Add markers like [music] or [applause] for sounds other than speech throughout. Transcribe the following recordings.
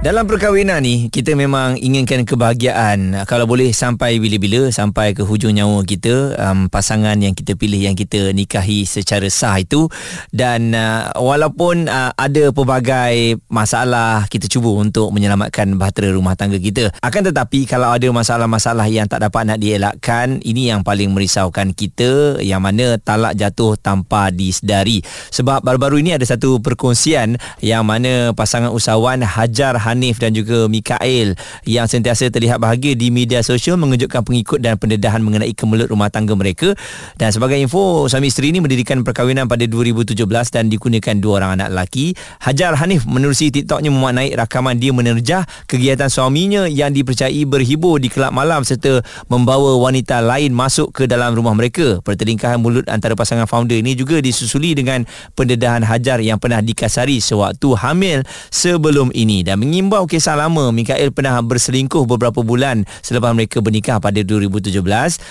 Dalam perkahwinan ni kita memang inginkan kebahagiaan. Kalau boleh sampai bila-bila sampai ke hujung nyawa kita um, pasangan yang kita pilih yang kita nikahi secara sah itu. Dan uh, walaupun uh, ada pelbagai masalah kita cuba untuk menyelamatkan bahtera rumah tangga kita. Akan tetapi kalau ada masalah-masalah yang tak dapat nak dielakkan ini yang paling merisaukan kita yang mana talak jatuh tanpa disedari. Sebab baru-baru ini ada satu perkongsian yang mana pasangan usahawan Hajar Hanif dan juga Mikael yang sentiasa terlihat bahagia di media sosial mengejutkan pengikut dan pendedahan mengenai kemelut rumah tangga mereka. Dan sebagai info, suami isteri ini mendirikan perkahwinan pada 2017 dan dikurniakan dua orang anak lelaki. Hajar Hanif menerusi TikToknya memaknai rakaman dia menerjah kegiatan suaminya yang dipercayai berhibur di kelab malam serta membawa wanita lain masuk ke dalam rumah mereka. Pertelingkahan mulut antara pasangan founder ini juga disusuli dengan pendedahan Hajar yang pernah dikasari sewaktu hamil sebelum ini dan mengingat mengimbau kisah lama Mikael pernah berselingkuh beberapa bulan selepas mereka bernikah pada 2017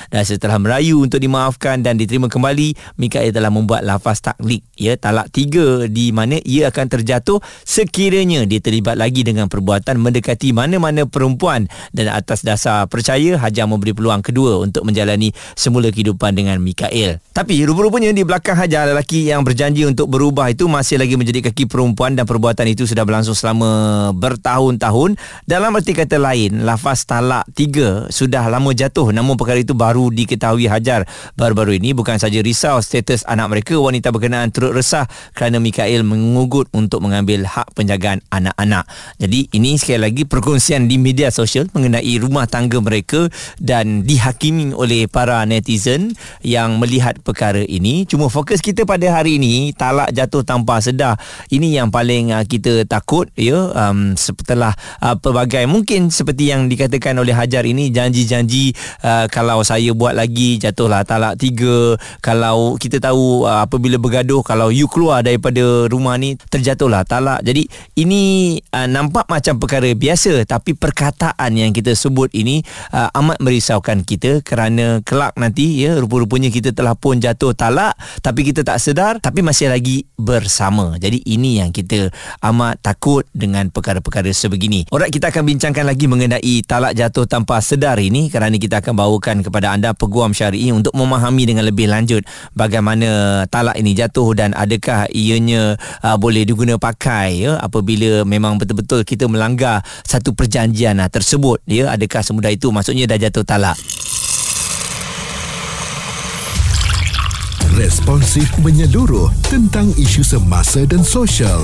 dan setelah merayu untuk dimaafkan dan diterima kembali Mikael telah membuat lafaz taklik. Ya talak tiga di mana ia akan terjatuh sekiranya dia terlibat lagi dengan perbuatan mendekati mana-mana perempuan. Dan atas dasar percaya Hajar memberi peluang kedua untuk menjalani semula kehidupan dengan Mikael. Tapi rupa-rupanya di belakang Hajar lelaki yang berjanji untuk berubah itu masih lagi menjadi kaki perempuan dan perbuatan itu sudah berlangsung selama ber bertahun-tahun. Dalam erti kata lain lafaz talak tiga sudah lama jatuh. Namun perkara itu baru diketahui Hajar. Baru-baru ini bukan saja risau status anak mereka wanita berkenaan turut resah kerana Mikael mengugut untuk mengambil hak penjagaan anak-anak. Jadi ini sekali lagi perkongsian di media sosial mengenai rumah tangga mereka dan dihakimi oleh para netizen yang melihat perkara ini. Cuma fokus kita pada hari ini talak jatuh tanpa sedar ini yang paling uh, kita takut ya um, setelah uh, pelbagai. Mungkin seperti yang dikatakan oleh Hajar ini janji-janji uh, kalau saya buat lagi jatuhlah talak tiga. Kalau kita tahu uh, apabila bergaduh kalau you keluar daripada rumah ni terjatuhlah talak. Jadi ini uh, nampak macam perkara biasa. Tapi perkataan yang kita sebut ini uh, amat merisaukan kita kerana kelak nanti ya rupa-rupanya kita telah pun jatuh talak tapi kita tak sedar tapi masih lagi bersama. Jadi ini yang kita amat takut dengan perkara-perkara perkara sebegini. Alright, kita akan bincangkan lagi mengenai talak jatuh tanpa sedar ini kerana kita akan bawakan kepada anda peguam syar'i untuk memahami dengan lebih lanjut bagaimana talak ini jatuh dan adakah ianya uh, boleh diguna pakai ya apabila memang betul-betul kita melanggar satu perjanjian uh, tersebut ya adakah semudah itu maksudnya dah jatuh talak. Responsif menyeluruh tentang isu semasa dan sosial.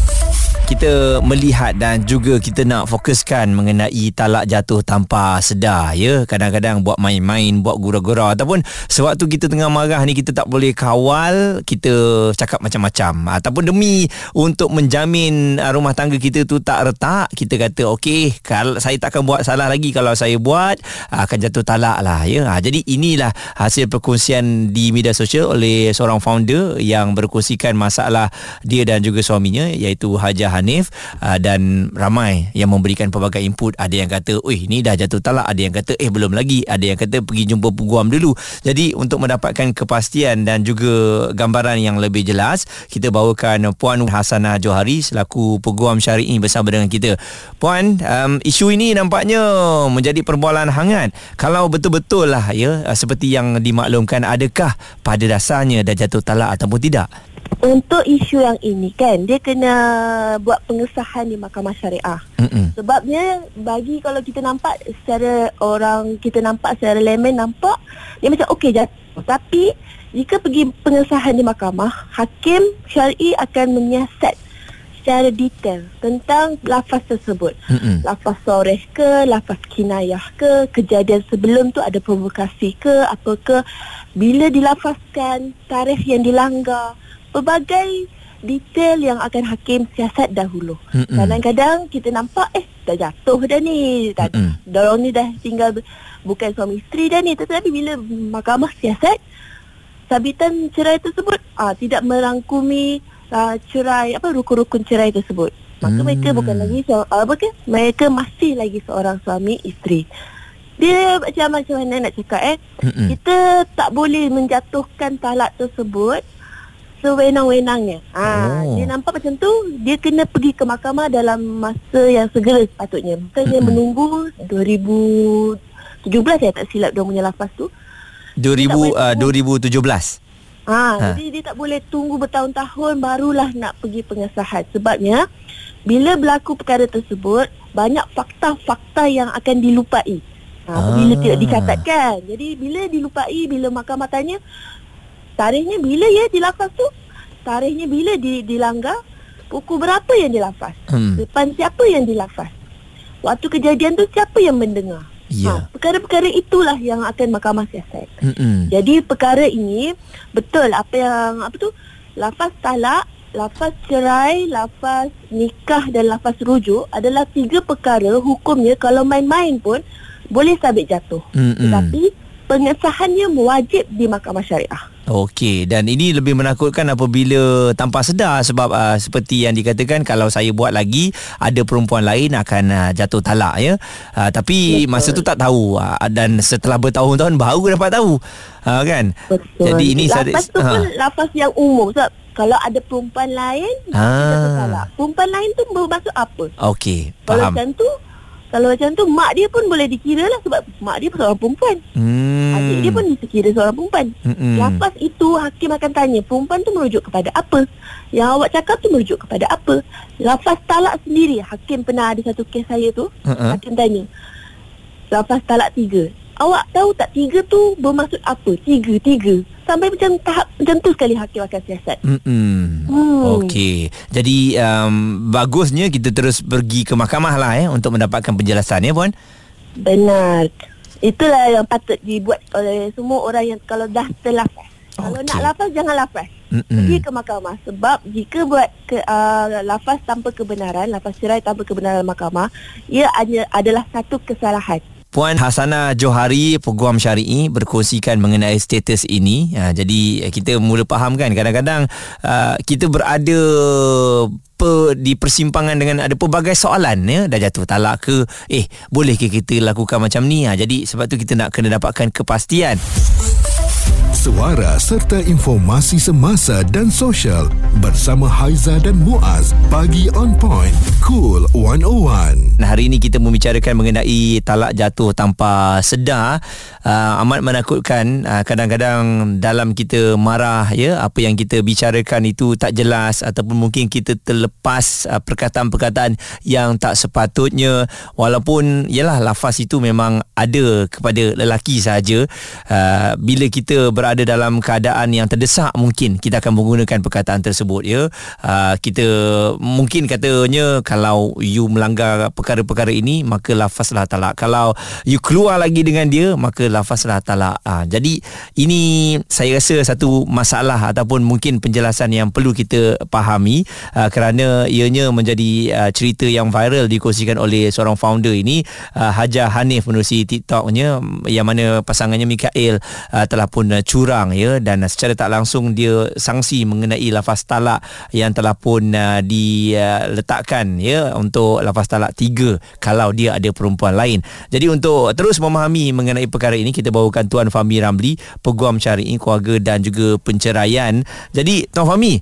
kita melihat dan juga kita nak fokuskan mengenai talak jatuh tanpa sedar ya. Kadang-kadang buat main-main buat gurau-gurau ataupun sewaktu kita tengah marah ni kita tak boleh kawal kita cakap macam-macam. Ataupun demi untuk menjamin uh, rumah tangga kita tu tak retak kita kata okey kalau saya takkan buat salah lagi kalau saya buat akan jatuh talak lah ya. Ha, jadi inilah hasil perkongsian di media sosial oleh seorang founder yang berkongsikan masalah dia dan juga suaminya iaitu Hajah Hanif uh, dan ramai yang memberikan pelbagai input. Ada yang kata oi ni dah jatuh talak. Ada yang kata eh belum lagi. Ada yang kata pergi jumpa peguam dulu. Jadi untuk mendapatkan kepastian dan juga gambaran yang lebih jelas kita bawakan Puan Hasanah Johari selaku peguam syari'i bersama dengan kita. Puan um, isu ini nampaknya menjadi perbualan hangat. Kalau betul-betul lah ya seperti yang dimaklumkan adakah pada dasarnya dah jatuh talak ataupun tidak untuk isu yang ini kan dia kena buat pengesahan di mahkamah syariah. Mm-mm. Sebabnya bagi kalau kita nampak secara orang kita nampak secara layman nampak dia macam okey jatuh. Tapi jika pergi pengesahan di mahkamah, hakim syar'i akan menyiasat secara detail tentang lafaz tersebut. Mm-mm. Lafaz soreh ke, lafaz kinayah ke, kejadian sebelum tu ada provokasi ke, apa ke, bila dilafazkan, tarikh yang dilanggar pelbagai detail yang akan hakim siasat dahulu. Mm-mm. Kadang-kadang kita nampak eh dah jatuh dah ni. Dah, dorong ni dah tinggal bukan suami isteri dah ni. Tetapi bila mahkamah siasat sabitan cerai tersebut ah tidak merangkumi uh, cerai apa rukun-rukun cerai tersebut. Maka hmm. mereka bukan lagi so, apa ke? Mereka masih lagi seorang suami isteri. Dia macam macam mana nak cakap eh? Mm-mm. Kita tak boleh menjatuhkan talak tersebut sewenang-wenangnya. Ha, oh. dia nampak macam tu, dia kena pergi ke mahkamah dalam masa yang segera sepatutnya. Bukan dia menunggu 2017 ya tak silap dia punya lafaz tu. 2000 uh, 2017. Ha, ha, jadi dia tak boleh tunggu bertahun-tahun barulah nak pergi pengesahan. Sebabnya bila berlaku perkara tersebut, banyak fakta-fakta yang akan dilupai. Ha, ah. bila tidak dikatatkan. Jadi bila dilupai, bila mahkamah tanya, Tarikhnya bila ya dilafaz tu? Tarikhnya bila di, dilanggar? Pukul berapa yang dilafaz? Hmm. Depan siapa yang dilafaz? Waktu kejadian tu siapa yang mendengar? Yeah. Ha, perkara-perkara itulah yang akan mahkamah siasat. Mm-mm. Jadi perkara ini betul apa yang apa tu? Lafaz talak, lafaz cerai, lafaz nikah dan lafaz rujuk adalah tiga perkara hukumnya kalau main-main pun boleh sabit jatuh. Mm-mm. Tetapi pengesahannya wajib di mahkamah syariah. Okey dan ini lebih menakutkan apabila tanpa sedar sebab uh, seperti yang dikatakan kalau saya buat lagi ada perempuan lain akan uh, jatuh talak ya. Uh, tapi Betul. masa tu tak tahu uh, dan setelah bertahun-tahun baru dapat tahu. Uh, kan? Betul. Jadi ini lapas tu pun uh. lapas yang umum sebab kalau ada perempuan lain ah. jatuh talak. Perempuan lain tu bermaksud apa? Okey, faham. Kalau macam tu kalau macam tu mak dia pun boleh dikira lah sebab mak dia seorang perempuan. Hmm. Adik dia pun dikira seorang perempuan. Hmm. Lepas itu hakim akan tanya perempuan tu merujuk kepada apa? Yang awak cakap tu merujuk kepada apa? Lepas talak sendiri hakim pernah ada satu kes saya tu uh-huh. hakim tanya. Lepas talak tiga. Awak tahu tak tiga tu bermaksud apa? Tiga, tiga sampai macam tahap macam tu sekali hakim akan siasat. Hmm. Okey. Jadi um, bagusnya kita terus pergi ke mahkamah lah eh untuk mendapatkan penjelasan ya puan. Benar. Itulah yang patut dibuat oleh semua orang yang kalau dah terlafaz. Okay. Kalau nak lafaz jangan lafaz. Mm-mm. Pergi ke mahkamah sebab jika buat ke, uh, lafaz tanpa kebenaran, lafaz cerai tanpa kebenaran mahkamah, ia adalah satu kesalahan. Puan Hasana Johari Peguam Syari'i berkongsikan mengenai status ini. Ha, jadi kita mula faham kan kadang-kadang uh, kita berada di persimpangan dengan ada pelbagai soalan ya. Dah jatuh talak ke? Eh boleh ke kita lakukan macam ni? Ha, jadi sebab tu kita nak kena dapatkan kepastian suara serta informasi semasa dan sosial bersama Haiza dan Muaz bagi on point cool 101 nah, hari ini kita membicarakan mengenai talak jatuh tanpa sedar. Uh, amat menakutkan uh, kadang-kadang dalam kita marah ya apa yang kita bicarakan itu tak jelas ataupun mungkin kita terlepas uh, perkataan-perkataan yang tak sepatutnya. Walaupun yalah lafaz itu memang ada kepada lelaki saja. Uh, bila kita berada berada dalam keadaan yang terdesak mungkin kita akan menggunakan perkataan tersebut ya. Uh, kita mungkin katanya kalau you melanggar perkara-perkara ini maka lafazlah talak. Kalau you keluar lagi dengan dia maka lafazlah talak. Uh, jadi ini saya rasa satu masalah ataupun mungkin penjelasan yang perlu kita fahami uh, kerana ianya menjadi uh, cerita yang viral dikongsikan oleh seorang founder ini uh, Haja Hanif menerusi TikToknya yang mana pasangannya Mikael uh, telah pun uh, curang ya dan secara tak langsung dia sanksi mengenai lafaz talak yang telah pun uh, diletakkan ya untuk lafaz talak tiga kalau dia ada perempuan lain. Jadi untuk terus memahami mengenai perkara ini kita bawakan Tuan Fahmi Ramli, peguam syar'i keluarga dan juga penceraian. Jadi Tuan Fahmi,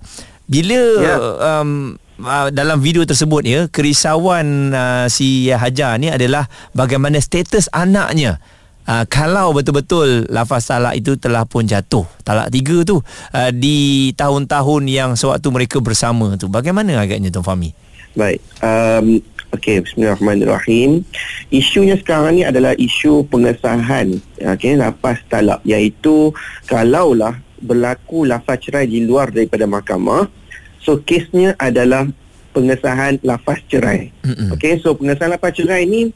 bila ya. um, Uh, dalam video tersebut ya kerisauan uh, si Hajar ni adalah bagaimana status anaknya uh, kalau betul-betul lafaz talak itu telah pun jatuh talak tiga tu uh, di tahun-tahun yang sewaktu mereka bersama tu bagaimana agaknya Tuan Fahmi baik um, Okey, bismillahirrahmanirrahim. Isunya sekarang ni adalah isu pengesahan okey lafaz talak iaitu kalaulah berlaku lafaz cerai di luar daripada mahkamah, so kesnya adalah pengesahan lafaz cerai. Mm-hmm. Okey, so pengesahan lafaz cerai ni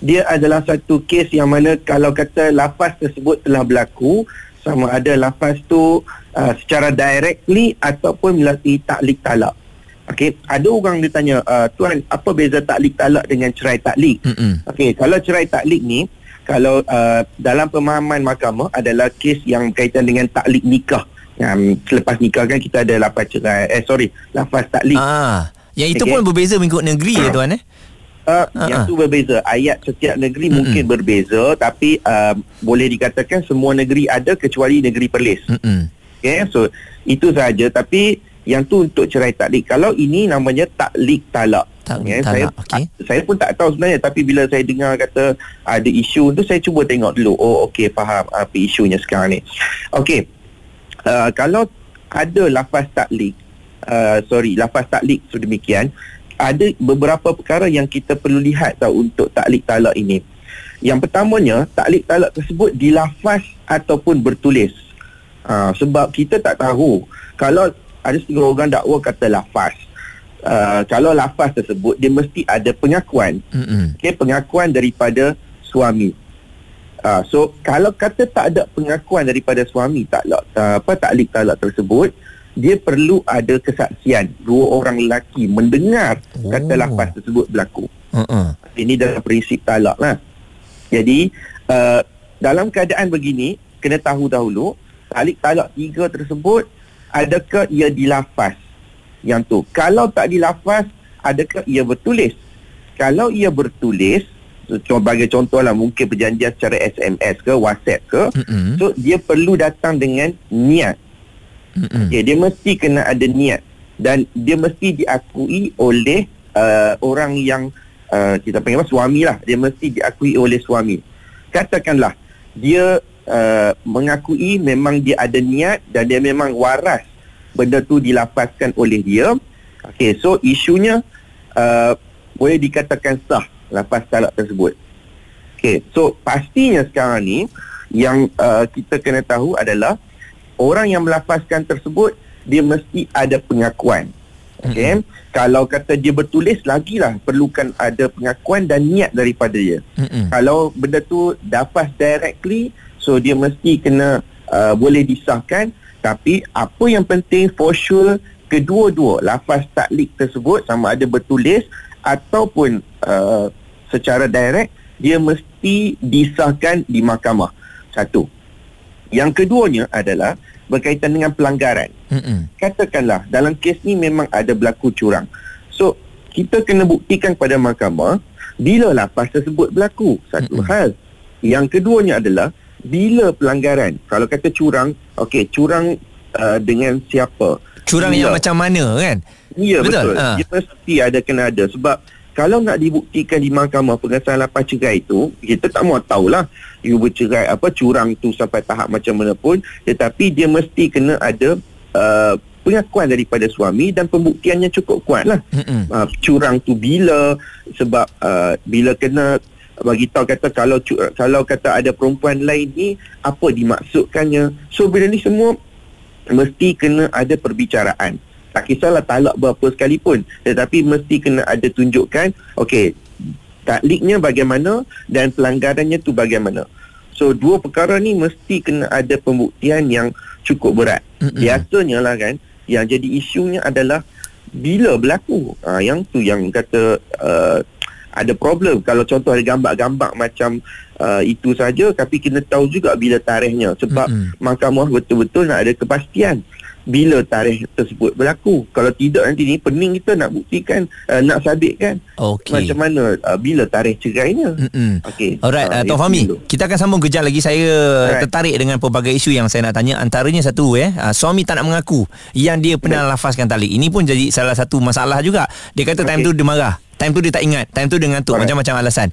dia adalah satu kes yang mana kalau kata lafaz tersebut telah berlaku sama ada lafaz tu uh, secara directly ataupun melalui taklik talak. Okey, ada orang dia tanya, uh, tuan, apa beza taklik talak dengan cerai taklik? Okey, kalau cerai taklik ni kalau uh, dalam pemahaman mahkamah adalah kes yang berkaitan dengan taklik nikah. Yang selepas nikah kan kita ada lafaz cerai. Eh sorry, lafaz taklik. Ah. Yang itu okay. pun berbeza mengikut negeri ya tuan eh? Uh, uh-huh. Yang tu berbeza. Ayat setiap negeri uh-huh. mungkin berbeza Tapi uh, Boleh dikatakan Semua negeri ada Kecuali negeri Perlis. Uh-huh. Okay So Itu saja Tapi Yang tu untuk cerai taklik. Kalau ini namanya Taklik talak. Okay, saya, okay. saya pun tak tahu sebenarnya. Tapi bila saya dengar kata Ada isu tu Saya cuba tengok dulu. Oh okey faham Apa isunya sekarang ni. Okey. Uh, Kalau ada lafaz taklik uh, Sorry Lafaz taklik Sedemikian ada beberapa perkara yang kita perlu lihat tau untuk taklik talak ini. Yang pertamanya, taklik talak tersebut dilafaz ataupun bertulis. Ha, sebab kita tak tahu kalau ada setengah orang dakwa kata lafaz. Uh, kalau lafaz tersebut dia mesti ada pengakuan. Mm-hmm. Okay, pengakuan daripada suami. Uh, so kalau kata tak ada pengakuan daripada suami tak uh, apa taklik talak tersebut, dia perlu ada kesaksian dua orang lelaki mendengar oh. kata lafaz tersebut berlaku. Uh-uh. Ini dalam prinsip talak lah. Jadi uh, dalam keadaan begini kena tahu dahulu talik talak tiga tersebut adakah ia dilafaz yang tu. Kalau tak dilafaz adakah ia bertulis. Kalau ia bertulis sebagai contohlah mungkin perjanjian secara SMS ke WhatsApp ke uh-uh. so dia perlu datang dengan niat Okay, dia mesti kena ada niat dan dia mesti diakui oleh uh, orang yang uh, kita panggil apa suami lah. Dia mesti diakui oleh suami. Katakanlah dia uh, mengakui memang dia ada niat dan dia memang waras benda tu dilapaskan oleh dia. Okay, so isunya uh, boleh dikatakan sah lapas talak tersebut. Okay, so pastinya sekarang ni yang uh, kita kena tahu adalah orang yang melafazkan tersebut dia mesti ada pengakuan. Okey. Mm-hmm. Kalau kata dia bertulis lagilah perlukan ada pengakuan dan niat daripada dia. Mm-hmm. Kalau benda tu dapat directly so dia mesti kena uh, boleh disahkan tapi apa yang penting for sure kedua-dua lafaz taklik tersebut sama ada bertulis ataupun uh, secara direct dia mesti disahkan di mahkamah. Satu. Yang keduanya adalah berkaitan dengan pelanggaran. Mm-mm. Katakanlah dalam kes ni memang ada berlaku curang. So kita kena buktikan pada mahkamah bila lapas tersebut berlaku. Satu Mm-mm. hal. Yang keduanya adalah bila pelanggaran. Kalau kata curang, okey curang uh, dengan siapa? Curang bila? yang macam mana kan? Ya betul. betul. Ha. Dia mesti ada kena ada sebab kalau nak dibuktikan di mahkamah pengesahan lapas cerai itu kita tak mahu tahulah you bercerai apa curang tu sampai tahap macam mana pun. Tetapi dia mesti kena ada uh, pengakuan daripada suami dan pembuktiannya cukup kuat lah. Uh, curang tu bila sebab uh, bila kena bagi tahu kata kalau kalau kata ada perempuan lain ni apa dimaksudkannya? So bila ni semua mesti kena ada perbicaraan tak kisahlah talak berapa sekalipun. Tetapi mesti kena ada tunjukkan okey takliknya bagaimana dan pelanggarannya tu bagaimana. So dua perkara ni mesti kena ada pembuktian yang cukup berat. Mm-hmm. biasanya lah kan yang jadi isunya adalah bila berlaku. Ha, yang tu yang kata uh, ada problem. Kalau contoh ada gambar-gambar macam uh, itu saja tapi kena tahu juga bila tarikhnya sebab mm-hmm. mahkamah betul-betul nak ada kepastian bila tarikh tersebut berlaku. Kalau tidak nanti ni pening kita nak buktikan uh, nak sabitkan okay. macam mana uh, bila tarikh cerainya. Okey. Alright uh, Tuan Fahmi, kita akan sambung kejap lagi saya Alright. tertarik dengan pelbagai isu yang saya nak tanya antaranya satu eh uh, suami tak nak mengaku yang dia pernah okay. lafazkan talik. Ini pun jadi salah satu masalah juga. Dia kata time okay. tu dia marah, time tu dia tak ingat, time tu dia ngantuk Alright. macam-macam alasan.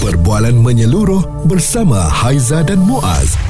Perbualan menyeluruh bersama Haiza dan Muaz.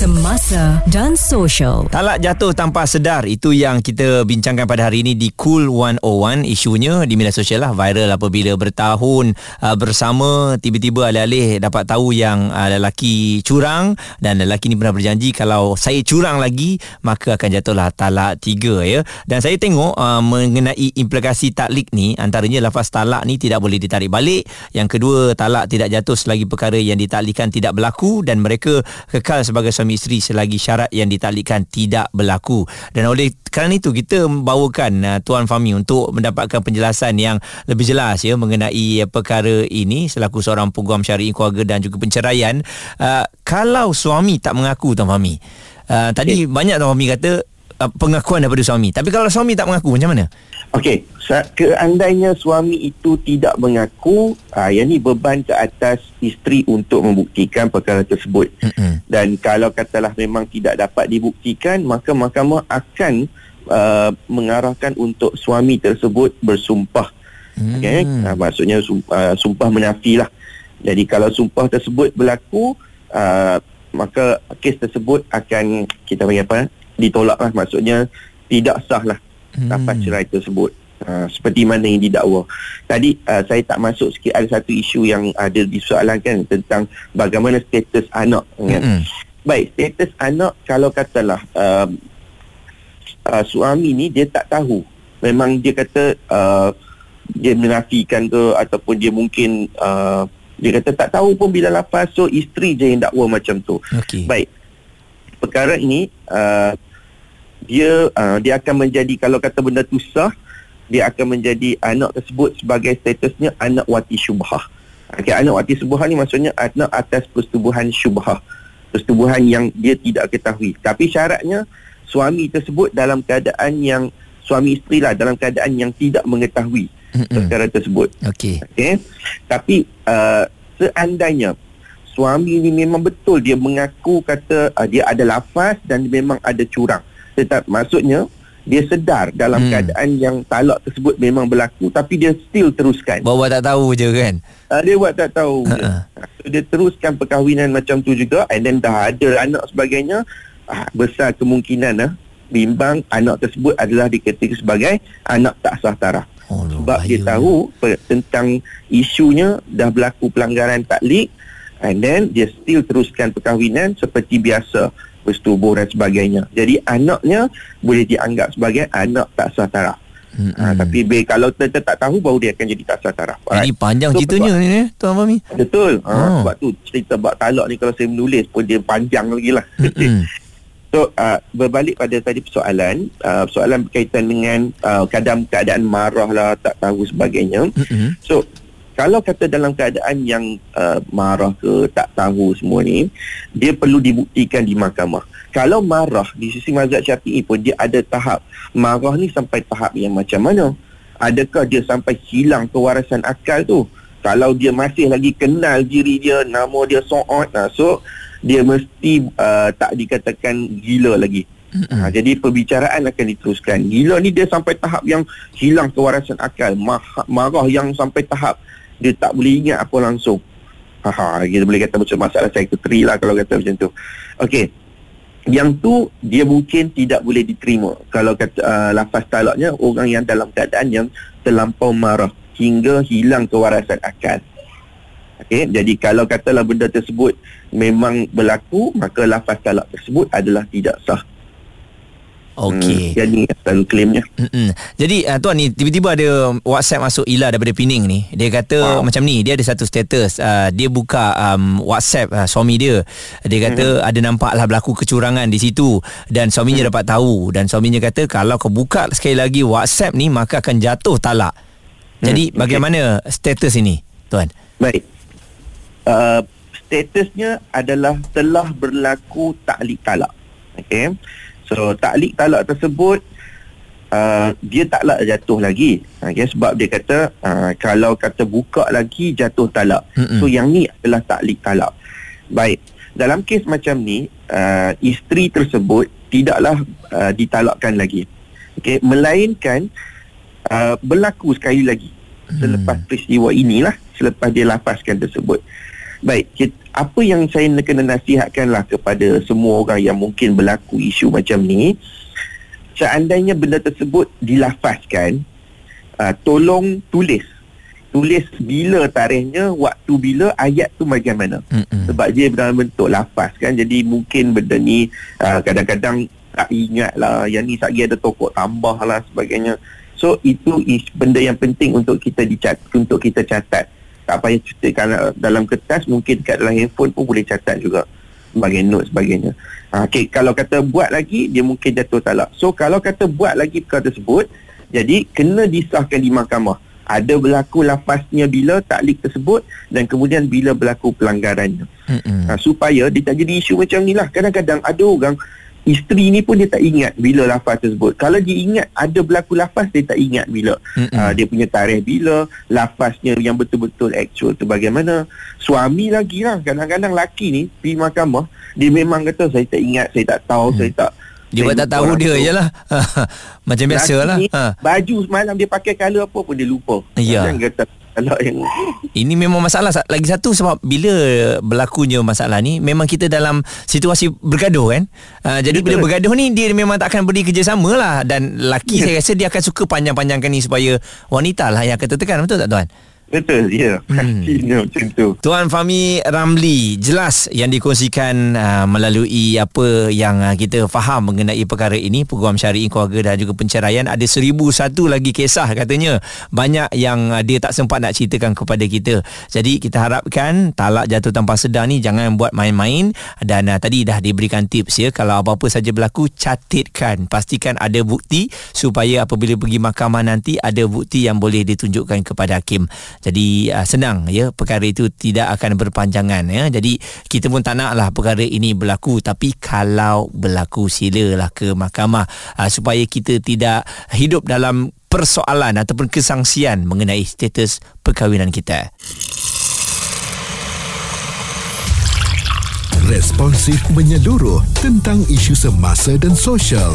semasa dan social. Talak jatuh tanpa sedar itu yang kita bincangkan pada hari ini di Cool 101 isunya di media sosial lah viral apabila bertahun uh, bersama tiba-tiba alih-alih dapat tahu yang uh, lelaki curang dan lelaki ni pernah berjanji kalau saya curang lagi maka akan jatuhlah talak tiga ya. Dan saya tengok uh, mengenai implikasi taklik ni antaranya lafaz talak ni tidak boleh ditarik balik. Yang kedua talak tidak jatuh selagi perkara yang ditaklikan tidak berlaku dan mereka kekal sebagai suami suami isteri selagi syarat yang ditalikan tidak berlaku. Dan oleh kerana itu kita bawakan uh, Tuan Fami untuk mendapatkan penjelasan yang lebih jelas ya mengenai uh, perkara ini selaku seorang peguam syar'i keluarga dan juga penceraian. Uh, kalau suami tak mengaku Tuan Fami uh, tadi okay. banyak Tuan Fahmi kata uh, pengakuan daripada suami. Tapi kalau suami tak mengaku macam mana? Okey, keandainya suami itu tidak mengaku, uh, yang ni beban ke atas isteri untuk membuktikan perkara tersebut. Mm-hmm. Dan kalau katalah memang tidak dapat dibuktikan, maka mahkamah akan uh, mengarahkan untuk suami tersebut bersumpah. Mm. Okey, uh, maksudnya sumpah, uh, sumpah menafi lah. Jadi kalau sumpah tersebut berlaku, uh, maka kes tersebut akan kita panggil apa? Ditolak lah. Maksudnya tidak sah lah dapat hmm. cerai tersebut uh, seperti mana yang didakwa tadi uh, saya tak masuk sikit ada satu isu yang ada disoalankan tentang bagaimana status anak kan? hmm. baik status anak kalau katalah uh, uh, suami ni dia tak tahu memang dia kata uh, dia menafikan ke ataupun dia mungkin uh, dia kata tak tahu pun bila lepas so isteri je yang dakwa macam tu okay. baik perkara ini uh, dia uh, dia akan menjadi kalau kata benda tu sah dia akan menjadi anak tersebut sebagai statusnya anak wati syubhah. Okey anak wati syubhah ni maksudnya anak atas persetubuhan syubhah. Persetubuhan yang dia tidak ketahui. Tapi syaratnya suami tersebut dalam keadaan yang suami isteri lah dalam keadaan yang tidak mengetahui perkara tersebut. Okey. Okey. Tapi uh, seandainya suami ni memang betul dia mengaku kata uh, dia ada lafaz dan memang ada curang tetap maksudnya dia sedar dalam hmm. keadaan yang talak tersebut memang berlaku tapi dia still teruskan. Bawa tak tahu je kan. Uh, dia buat tak tahu. Uh-uh. So, dia teruskan perkahwinan macam tu juga and then dah ada anak sebagainya uh, besar kemungkinan uh, bimbang anak tersebut adalah dikategorikan sebagai anak tak sah taraf. Oh, Sebab dia tahu per- tentang isunya dah berlaku pelanggaran taklik and then dia still teruskan perkahwinan seperti biasa bersetubuh dan sebagainya. Jadi anaknya boleh dianggap sebagai anak tak sah taraf. Hmm. Ha, tapi be, kalau kita tak tahu baru dia akan jadi tak sah taraf. Jadi panjang so, ceritanya ni eh, Tuan Fahmi. Betul. Ha, oh. Sebab tu cerita bak talak ni kalau saya menulis pun dia panjang lagi lah. Hmm. [laughs] so uh, berbalik pada tadi persoalan, uh, persoalan berkaitan dengan uh, kadang keadaan marah lah, tak tahu sebagainya. Hmm. So kalau kata dalam keadaan yang uh, marah ke tak tahu semua ni dia perlu dibuktikan di mahkamah. Kalau marah di sisi mazhab syafi'i pun dia ada tahap marah ni sampai tahap yang macam mana? Adakah dia sampai hilang kewarasan akal tu? Kalau dia masih lagi kenal diri dia nama dia so'ot nah, so dia mesti uh, tak dikatakan gila lagi. Mm-hmm. Ha, jadi perbicaraan akan diteruskan. Gila ni dia sampai tahap yang hilang kewarasan akal, marah yang sampai tahap dia tak boleh ingat apa langsung. Ha, ha kita boleh kata macam masalah sekretari lah kalau kata macam tu. Okey. Yang tu dia mungkin tidak boleh diterima kalau kata uh, lafaz talaknya orang yang dalam keadaan yang terlampau marah hingga hilang kewarasan akal. Okey, jadi kalau katalah benda tersebut memang berlaku, maka lafaz talak tersebut adalah tidak sah. Okey. Hmm, jadi selalu klaimnya. Mm-mm. Jadi uh, tuan ni tiba-tiba ada WhatsApp masuk Ila daripada Pening ni. Dia kata wow. macam ni, dia ada satu status. Uh, dia buka um, WhatsApp uh, suami dia. Dia kata mm-hmm. ada nampaklah berlaku kecurangan di situ dan suaminya mm. dapat tahu dan suaminya kata kalau kau buka sekali lagi WhatsApp ni maka akan jatuh talak. Jadi mm, bagaimana okay. status ini, tuan? Baik. Uh, statusnya adalah telah berlaku taklik talak. Okey. So taklik talak tersebut uh, dia taklah jatuh lagi. Okay, sebab dia kata uh, kalau kata buka lagi jatuh talak. Mm-mm. So yang ni adalah taklik talak. Baik. Dalam kes macam ni uh, isteri tersebut tidaklah uh, ditalakkan lagi. Okay, melainkan uh, berlaku sekali lagi selepas mm. peristiwa inilah selepas dia lapaskan tersebut. Baik, kita, apa yang saya nak kena nasihatkanlah kepada semua orang yang mungkin berlaku isu macam ni, seandainya benda tersebut dilafazkan, uh, tolong tulis. Tulis bila tarikhnya, waktu bila, ayat tu bagaimana. Mm-mm. Sebab dia dalam bentuk lafaz kan, jadi mungkin benda ni uh, kadang-kadang tak ingat lah, yang ni lagi ada tokok tambah lah sebagainya. So itu is benda yang penting untuk kita dicat, untuk kita catat tak payah cetakkan dalam kertas mungkin dekat dalam handphone pun boleh catat juga sebagai note sebagainya. Ha, okay, kalau kata buat lagi dia mungkin jatuh talak. So kalau kata buat lagi perkara tersebut jadi kena disahkan di mahkamah. Ada berlaku lafaznya bila taklik tersebut dan kemudian bila berlaku pelanggarannya. Ha, supaya dia tak jadi isu macam ni lah. Kadang-kadang ada orang isteri ni pun dia tak ingat bila lafaz tersebut. Kalau dia ingat ada berlaku lafaz dia tak ingat bila uh, dia punya tarikh bila lafaznya yang betul-betul actual tu bagaimana. Suami lagi lah. Kadang-kadang laki ni pergi mahkamah dia memang kata saya tak ingat saya tak tahu hmm. saya tak dia buat tak tahu dia je lah. [laughs] Macam biasa lah. ha. Baju semalam dia pakai color apa pun dia lupa. Ya kalau yang ini memang masalah. Lagi satu sebab bila berlakunya masalah ni memang kita dalam situasi bergaduh kan? Uh, jadi Betul. bila bergaduh ni dia memang tak akan beri kerjasama lah. Dan laki ya. saya rasa dia akan suka panjang-panjangkan ni supaya wanita lah yang akan tertekan. Betul tak tuan Betul, ya. Hmm. macam tu. Tuan Fami Ramli, jelas yang dikongsikan uh, melalui apa yang uh, kita faham mengenai perkara ini, Peguam Syari'i Keluarga dan juga Penceraian. Ada seribu satu lagi kisah katanya. Banyak yang uh, dia tak sempat nak ceritakan kepada kita. Jadi kita harapkan talak jatuh tanpa sedar ni jangan buat main-main. Dan uh, tadi dah diberikan tips ya, kalau apa-apa saja berlaku, catatkan. Pastikan ada bukti supaya apabila pergi mahkamah nanti, ada bukti yang boleh ditunjukkan kepada hakim. Jadi uh, senang ya perkara itu tidak akan berpanjangan ya. Jadi kita pun tak naklah perkara ini berlaku tapi kalau berlaku silalah ke mahkamah uh, supaya kita tidak hidup dalam persoalan ataupun kesangsian mengenai status perkahwinan kita. Responsif menyeluruh tentang isu semasa dan sosial.